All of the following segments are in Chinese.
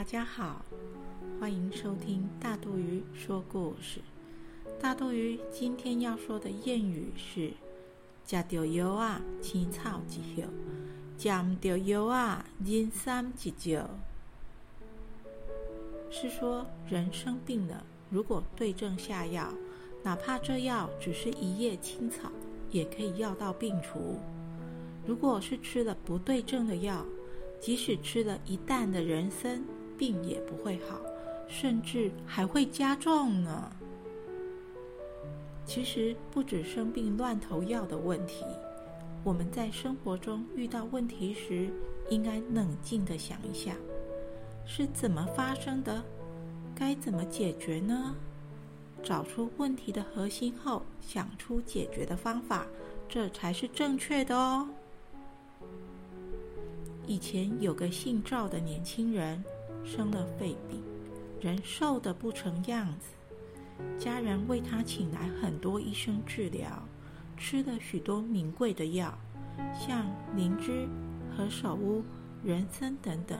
大家好，欢迎收听大肚鱼说故事。大肚鱼今天要说的谚语是：“食着药啊，青草一叶；食唔着药啊，人三一酒。”是说人生病了，如果对症下药，哪怕这药只是一叶青草，也可以药到病除。如果是吃了不对症的药，即使吃了一担的人参，病也不会好，甚至还会加重呢。其实不止生病乱投药的问题，我们在生活中遇到问题时，应该冷静的想一下，是怎么发生的，该怎么解决呢？找出问题的核心后，想出解决的方法，这才是正确的哦。以前有个姓赵的年轻人生了肺病，人瘦得不成样子，家人为他请来很多医生治疗，吃了许多名贵的药，像灵芝、何首乌、人参等等，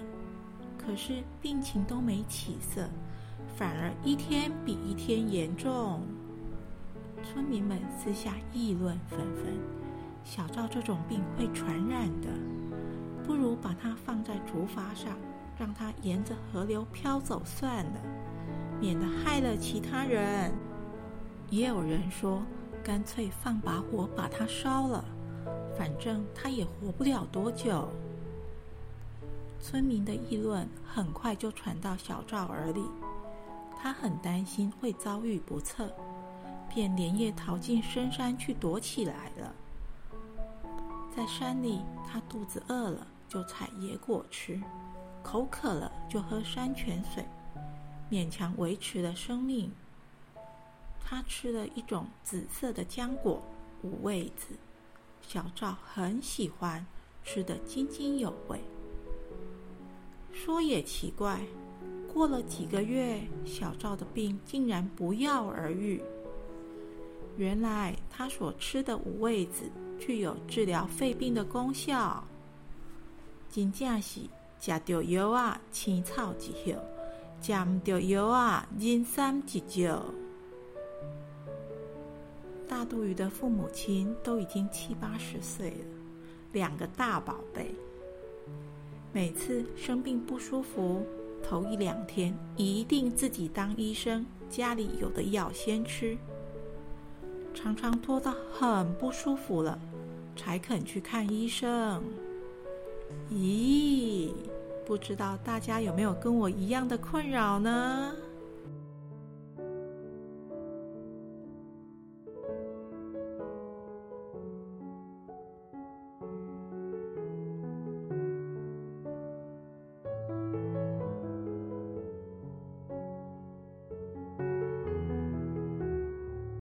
可是病情都没起色，反而一天比一天严重。村民们私下议论纷纷，小赵这种病会传染的。不如把它放在竹筏上，让它沿着河流飘走算了，免得害了其他人。也有人说，干脆放把火把它烧了，反正它也活不了多久。村民的议论很快就传到小赵耳里，他很担心会遭遇不测，便连夜逃进深山去躲起来了。在山里，他肚子饿了。就采野果吃，口渴了就喝山泉水，勉强维持了生命。他吃了一种紫色的浆果五味子，小赵很喜欢，吃得津津有味。说也奇怪，过了几个月，小赵的病竟然不药而愈。原来他所吃的五味子具有治疗肺病的功效。真正是食着药啊，青草一叶；食唔着药啊，人参一酒。大肚鱼的父母亲都已经七八十岁了，两个大宝贝。每次生病不舒服，头一两天一定自己当医生，家里有的药先吃。常常拖到很不舒服了，才肯去看医生。咦，不知道大家有没有跟我一样的困扰呢？